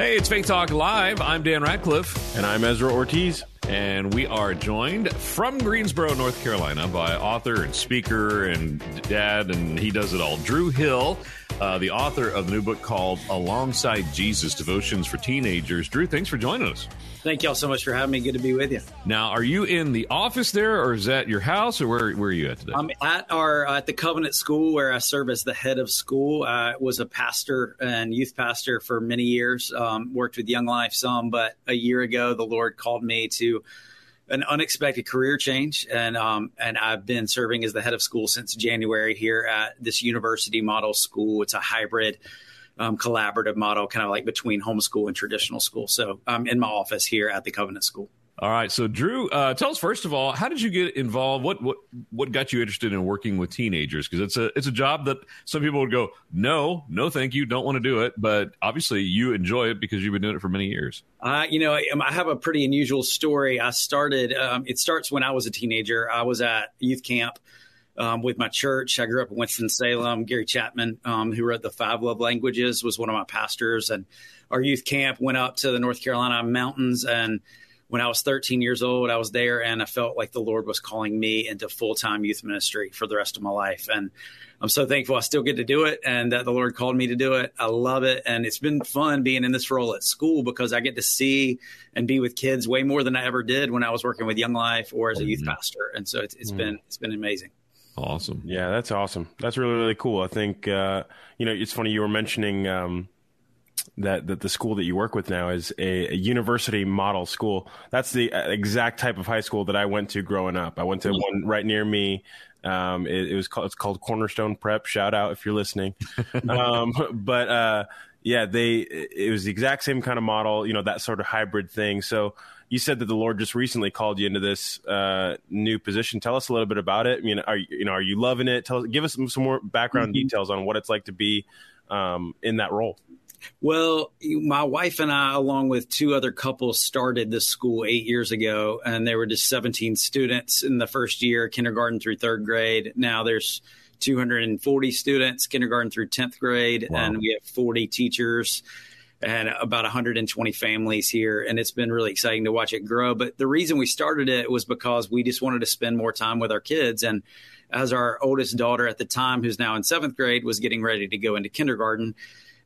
Hey, it's Faith Talk Live. I'm Dan Ratcliffe. And I'm Ezra Ortiz. And we are joined from Greensboro, North Carolina, by author and speaker and dad, and he does it all, Drew Hill, uh, the author of the new book called Alongside Jesus Devotions for Teenagers. Drew, thanks for joining us. Thank y'all so much for having me. Good to be with you. Now, are you in the office there, or is that your house, or where, where are you at today? I'm at our at the Covenant School where I serve as the head of school. I was a pastor and youth pastor for many years. Um, worked with Young Life some, but a year ago the Lord called me to an unexpected career change, and um, and I've been serving as the head of school since January here at this university model school. It's a hybrid um, collaborative model, kind of like between homeschool and traditional school. So I'm in my office here at the Covenant School. All right, so Drew, uh, tell us first of all, how did you get involved? What what what got you interested in working with teenagers? Because it's a it's a job that some people would go, no, no, thank you, don't want to do it. But obviously, you enjoy it because you've been doing it for many years. Uh, you know, I have a pretty unusual story. I started. Um, it starts when I was a teenager. I was at youth camp um, with my church. I grew up in Winston Salem. Gary Chapman, um, who wrote the Five Love Languages, was one of my pastors, and our youth camp went up to the North Carolina mountains. And when I was 13 years old, I was there, and I felt like the Lord was calling me into full time youth ministry for the rest of my life. And I'm so thankful I still get to do it, and that the Lord called me to do it. I love it, and it's been fun being in this role at school because I get to see and be with kids way more than I ever did when I was working with Young Life or as a youth mm-hmm. pastor. And so it's, it's mm-hmm. been it's been amazing. Awesome. Yeah, that's awesome. That's really really cool. I think uh, you know it's funny you were mentioning um, that that the school that you work with now is a, a, university model school. That's the uh, exact type of high school that I went to growing up. I went to one right near me. Um, it, it, was called it's called Cornerstone Prep. Shout out if you're listening. um, but uh, yeah, they it was the exact same kind of model. You know that sort of hybrid thing. So you said that the Lord just recently called you into this uh, new position. Tell us a little bit about it. I mean, are you, you know, are you loving it? Tell us, give us some, some more background mm-hmm. details on what it's like to be um, in that role. Well, my wife and I, along with two other couples, started this school eight years ago, and there were just 17 students in the first year, kindergarten through third grade. Now there's 240 students, kindergarten through 10th grade, wow. and we have 40 teachers and about 120 families here. And it's been really exciting to watch it grow. But the reason we started it was because we just wanted to spend more time with our kids. And as our oldest daughter at the time, who's now in seventh grade, was getting ready to go into kindergarten,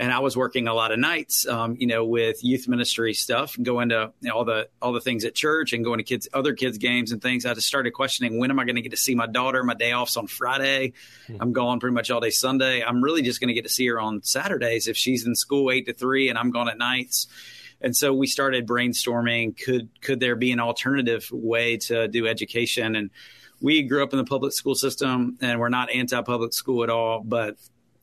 and I was working a lot of nights, um, you know, with youth ministry stuff, going to you know, all the all the things at church and going to kids other kids games and things. I just started questioning when am I going to get to see my daughter? My day off's on Friday. Mm-hmm. I'm gone pretty much all day Sunday. I'm really just going to get to see her on Saturdays if she's in school eight to three and I'm gone at nights. And so we started brainstorming could could there be an alternative way to do education and we grew up in the public school system and we're not anti public school at all, but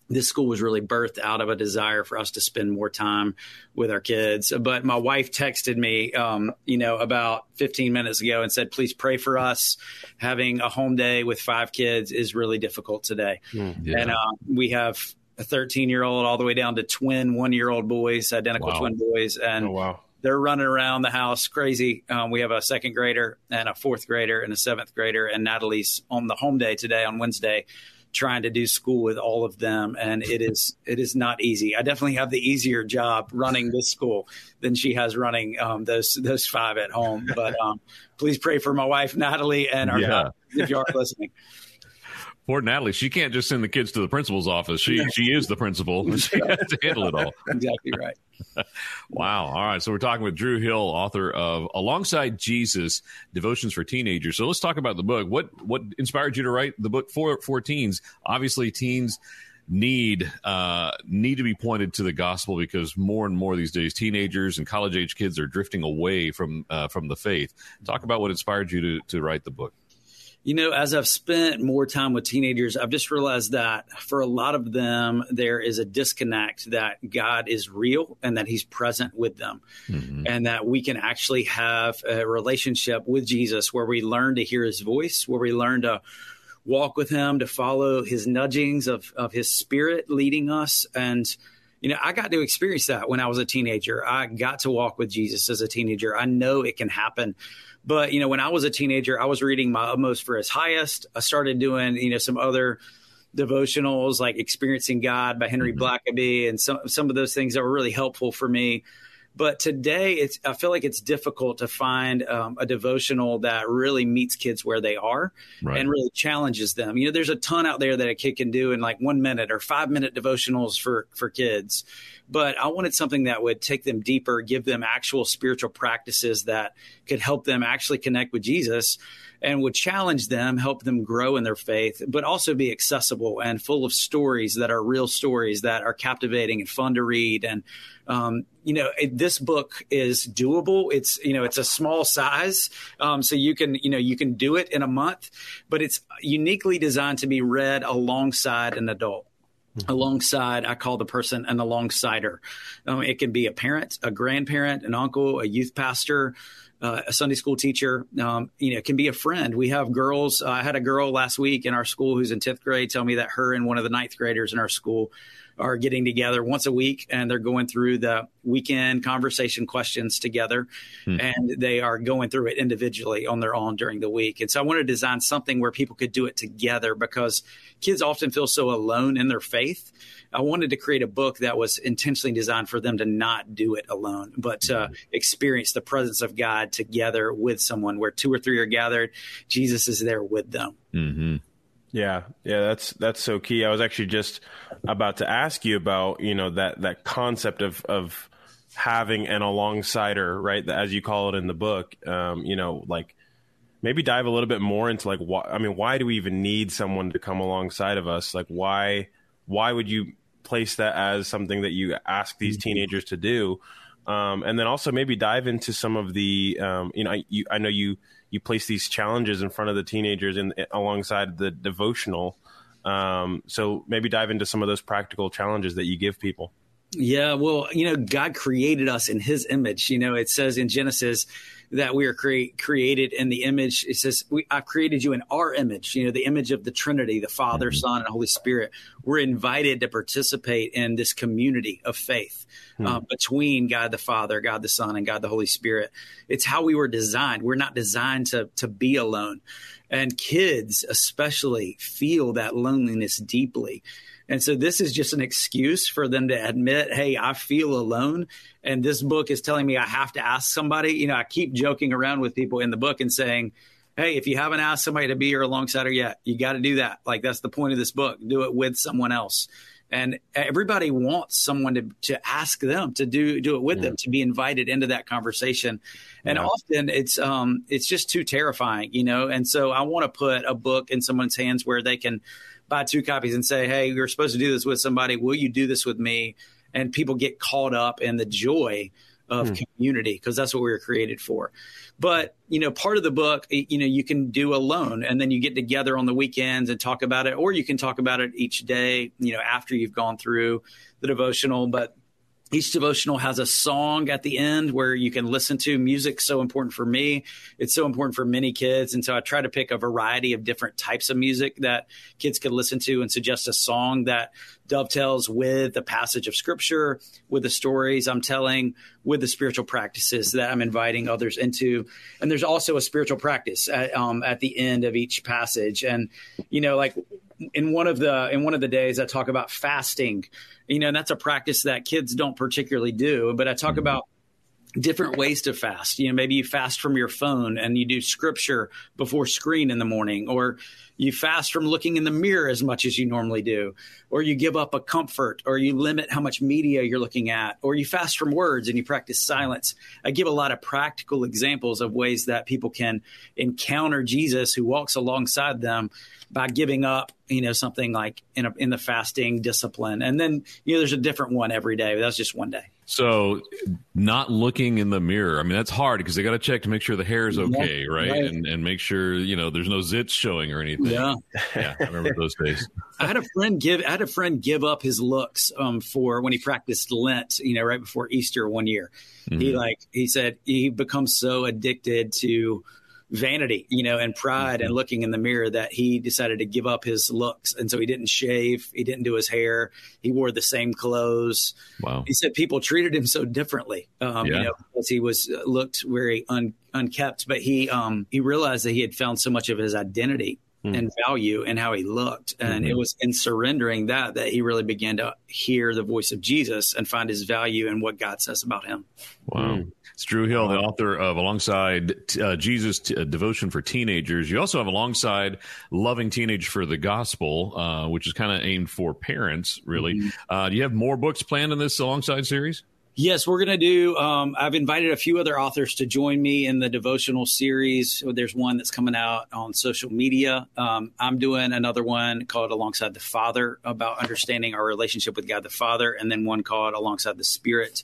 this school was really birthed out of a desire for us to spend more time with our kids. But my wife texted me, um, you know, about 15 minutes ago and said, please pray for us. Having a home day with five kids is really difficult today. Mm, yeah. And uh, we have a 13 year old all the way down to twin one year old boys, identical wow. twin boys. And oh, wow. They're running around the house crazy. Um, we have a second grader and a fourth grader and a seventh grader, and Natalie's on the home day today on Wednesday trying to do school with all of them and it is it is not easy i definitely have the easier job running this school than she has running um, those those five at home but um, please pray for my wife natalie and our yeah. if you are listening Poor Natalie, she can't just send the kids to the principal's office. She she is the principal. She has to handle it all. Exactly right. Wow. All right. So we're talking with Drew Hill, author of Alongside Jesus: Devotions for Teenagers. So let's talk about the book. What what inspired you to write the book for for teens? Obviously, teens need uh, need to be pointed to the gospel because more and more these days, teenagers and college age kids are drifting away from uh, from the faith. Talk about what inspired you to to write the book. You know, as I've spent more time with teenagers, I've just realized that for a lot of them, there is a disconnect that God is real and that He's present with them, mm-hmm. and that we can actually have a relationship with Jesus where we learn to hear His voice, where we learn to walk with Him, to follow His nudgings of, of His Spirit leading us. And, you know, I got to experience that when I was a teenager. I got to walk with Jesus as a teenager. I know it can happen but you know, when I was a teenager, I was reading my utmost for his highest. I started doing you know some other devotionals like experiencing God by Henry mm-hmm. Blackaby and some some of those things that were really helpful for me. But today, it's I feel like it's difficult to find um, a devotional that really meets kids where they are right. and really challenges them. You know, there's a ton out there that a kid can do in like one minute or five minute devotionals for for kids but I wanted something that would take them deeper, give them actual spiritual practices that could help them actually connect with Jesus and would challenge them, help them grow in their faith, but also be accessible and full of stories that are real stories that are captivating and fun to read. And, um, you know, it, this book is doable. It's, you know, it's a small size. Um, so you can, you know, you can do it in a month, but it's uniquely designed to be read alongside an adult. Mm-hmm. alongside i call the person an alongsider um, it can be a parent a grandparent an uncle a youth pastor uh, a sunday school teacher um, you know it can be a friend we have girls uh, i had a girl last week in our school who's in 10th grade tell me that her and one of the ninth graders in our school are getting together once a week and they're going through the weekend conversation questions together hmm. and they are going through it individually on their own during the week. And so I want to design something where people could do it together because kids often feel so alone in their faith. I wanted to create a book that was intentionally designed for them to not do it alone, but to hmm. experience the presence of God together with someone where two or three are gathered, Jesus is there with them. Mm-hmm. Yeah, yeah, that's that's so key. I was actually just about to ask you about you know that that concept of of having an alongsider, right? As you call it in the book, um, you know, like maybe dive a little bit more into like why. I mean, why do we even need someone to come alongside of us? Like, why why would you place that as something that you ask these mm-hmm. teenagers to do? Um, and then also maybe dive into some of the um, you know I, you, I know you you place these challenges in front of the teenagers in, alongside the devotional. Um, so maybe dive into some of those practical challenges that you give people. Yeah, well, you know, God created us in His image. You know, it says in Genesis that we are cre- created in the image. It says, we, "I've created you in our image." You know, the image of the Trinity, the Father, mm-hmm. Son, and Holy Spirit. We're invited to participate in this community of faith mm-hmm. uh, between God the Father, God the Son, and God the Holy Spirit. It's how we were designed. We're not designed to to be alone, and kids especially feel that loneliness deeply. And so this is just an excuse for them to admit, hey, I feel alone. And this book is telling me I have to ask somebody. You know, I keep joking around with people in the book and saying, hey, if you haven't asked somebody to be your alongsider yet, you got to do that. Like that's the point of this book. Do it with someone else. And everybody wants someone to, to ask them to do do it with them, to be invited into that conversation. And yeah. often it's um it's just too terrifying, you know. And so I want to put a book in someone's hands where they can buy two copies and say, "Hey, you're supposed to do this with somebody. Will you do this with me?" And people get caught up in the joy of hmm. community because that's what we were created for. But you know, part of the book, you know, you can do alone, and then you get together on the weekends and talk about it, or you can talk about it each day. You know, after you've gone through the devotional, but each devotional has a song at the end where you can listen to. Music so important for me. It's so important for many kids. And so i try to pick a variety of different types of music that kids could listen to and suggest a song that dovetails with the passage of scripture with the stories i'm telling with the spiritual practices that i'm inviting others into and there's also a spiritual practice at, um, at the end of each passage and you know like in one of the in one of the days i talk about fasting you know, and that's a practice that kids don't particularly do. But I talk mm-hmm. about different ways to fast. You know, maybe you fast from your phone and you do scripture before screen in the morning, or you fast from looking in the mirror as much as you normally do, or you give up a comfort, or you limit how much media you're looking at, or you fast from words and you practice silence. I give a lot of practical examples of ways that people can encounter Jesus who walks alongside them by giving up, you know, something like in a, in the fasting discipline. And then, you know, there's a different one every day. That's just one day. So, not looking in the mirror. I mean, that's hard because they got to check to make sure the hair is okay, yeah, right? right? And and make sure you know there's no zits showing or anything. Yeah, yeah. I remember those days. I had a friend give. I had a friend give up his looks um, for when he practiced Lent. You know, right before Easter one year. Mm-hmm. He like he said he becomes so addicted to vanity, you know, and pride mm-hmm. and looking in the mirror that he decided to give up his looks. And so he didn't shave, he didn't do his hair, he wore the same clothes. Wow. He said people treated him so differently, um, yeah. you know, because he was uh, looked very un, unkept, but he um, he realized that he had found so much of his identity mm. and value in how he looked. And mm-hmm. it was in surrendering that that he really began to hear the voice of Jesus and find his value in what God says about him. Wow. Mm. It's Drew Hill, the author of Alongside uh, Jesus T- uh, Devotion for Teenagers. You also have Alongside Loving Teenage for the Gospel, uh, which is kind of aimed for parents, really. Mm-hmm. Uh, do you have more books planned in this Alongside series? Yes, we're going to do. Um, I've invited a few other authors to join me in the devotional series. There's one that's coming out on social media. Um, I'm doing another one called Alongside the Father about understanding our relationship with God the Father, and then one called Alongside the Spirit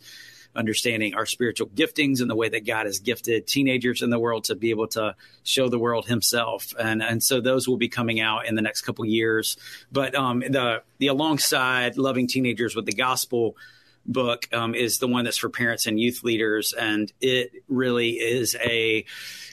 understanding our spiritual giftings and the way that God has gifted teenagers in the world to be able to show the world Himself. And and so those will be coming out in the next couple years. But um, the the alongside loving teenagers with the gospel book um, is the one that's for parents and youth leaders, and it really is a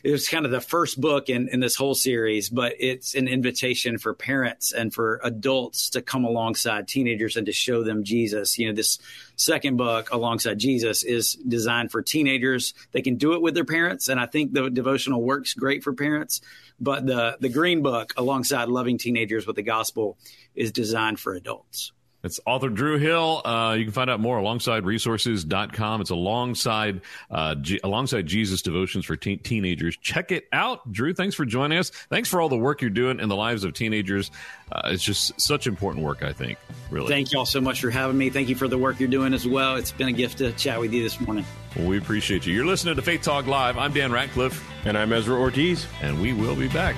it was kind of the first book in, in this whole series, but it's an invitation for parents and for adults to come alongside teenagers and to show them Jesus. You know, this second book alongside Jesus is designed for teenagers. They can do it with their parents, and I think the devotional works great for parents. But the the green book alongside loving teenagers with the gospel is designed for adults. It's author Drew Hill. Uh, you can find out more alongside resources.com. It's alongside uh, G- alongside Jesus devotions for te- teenagers. Check it out. Drew, thanks for joining us. Thanks for all the work you're doing in the lives of teenagers. Uh, it's just such important work, I think, really. Thank you all so much for having me. Thank you for the work you're doing as well. It's been a gift to chat with you this morning. Well, we appreciate you. You're listening to Faith Talk Live. I'm Dan Ratcliffe. And I'm Ezra Ortiz. And we will be back.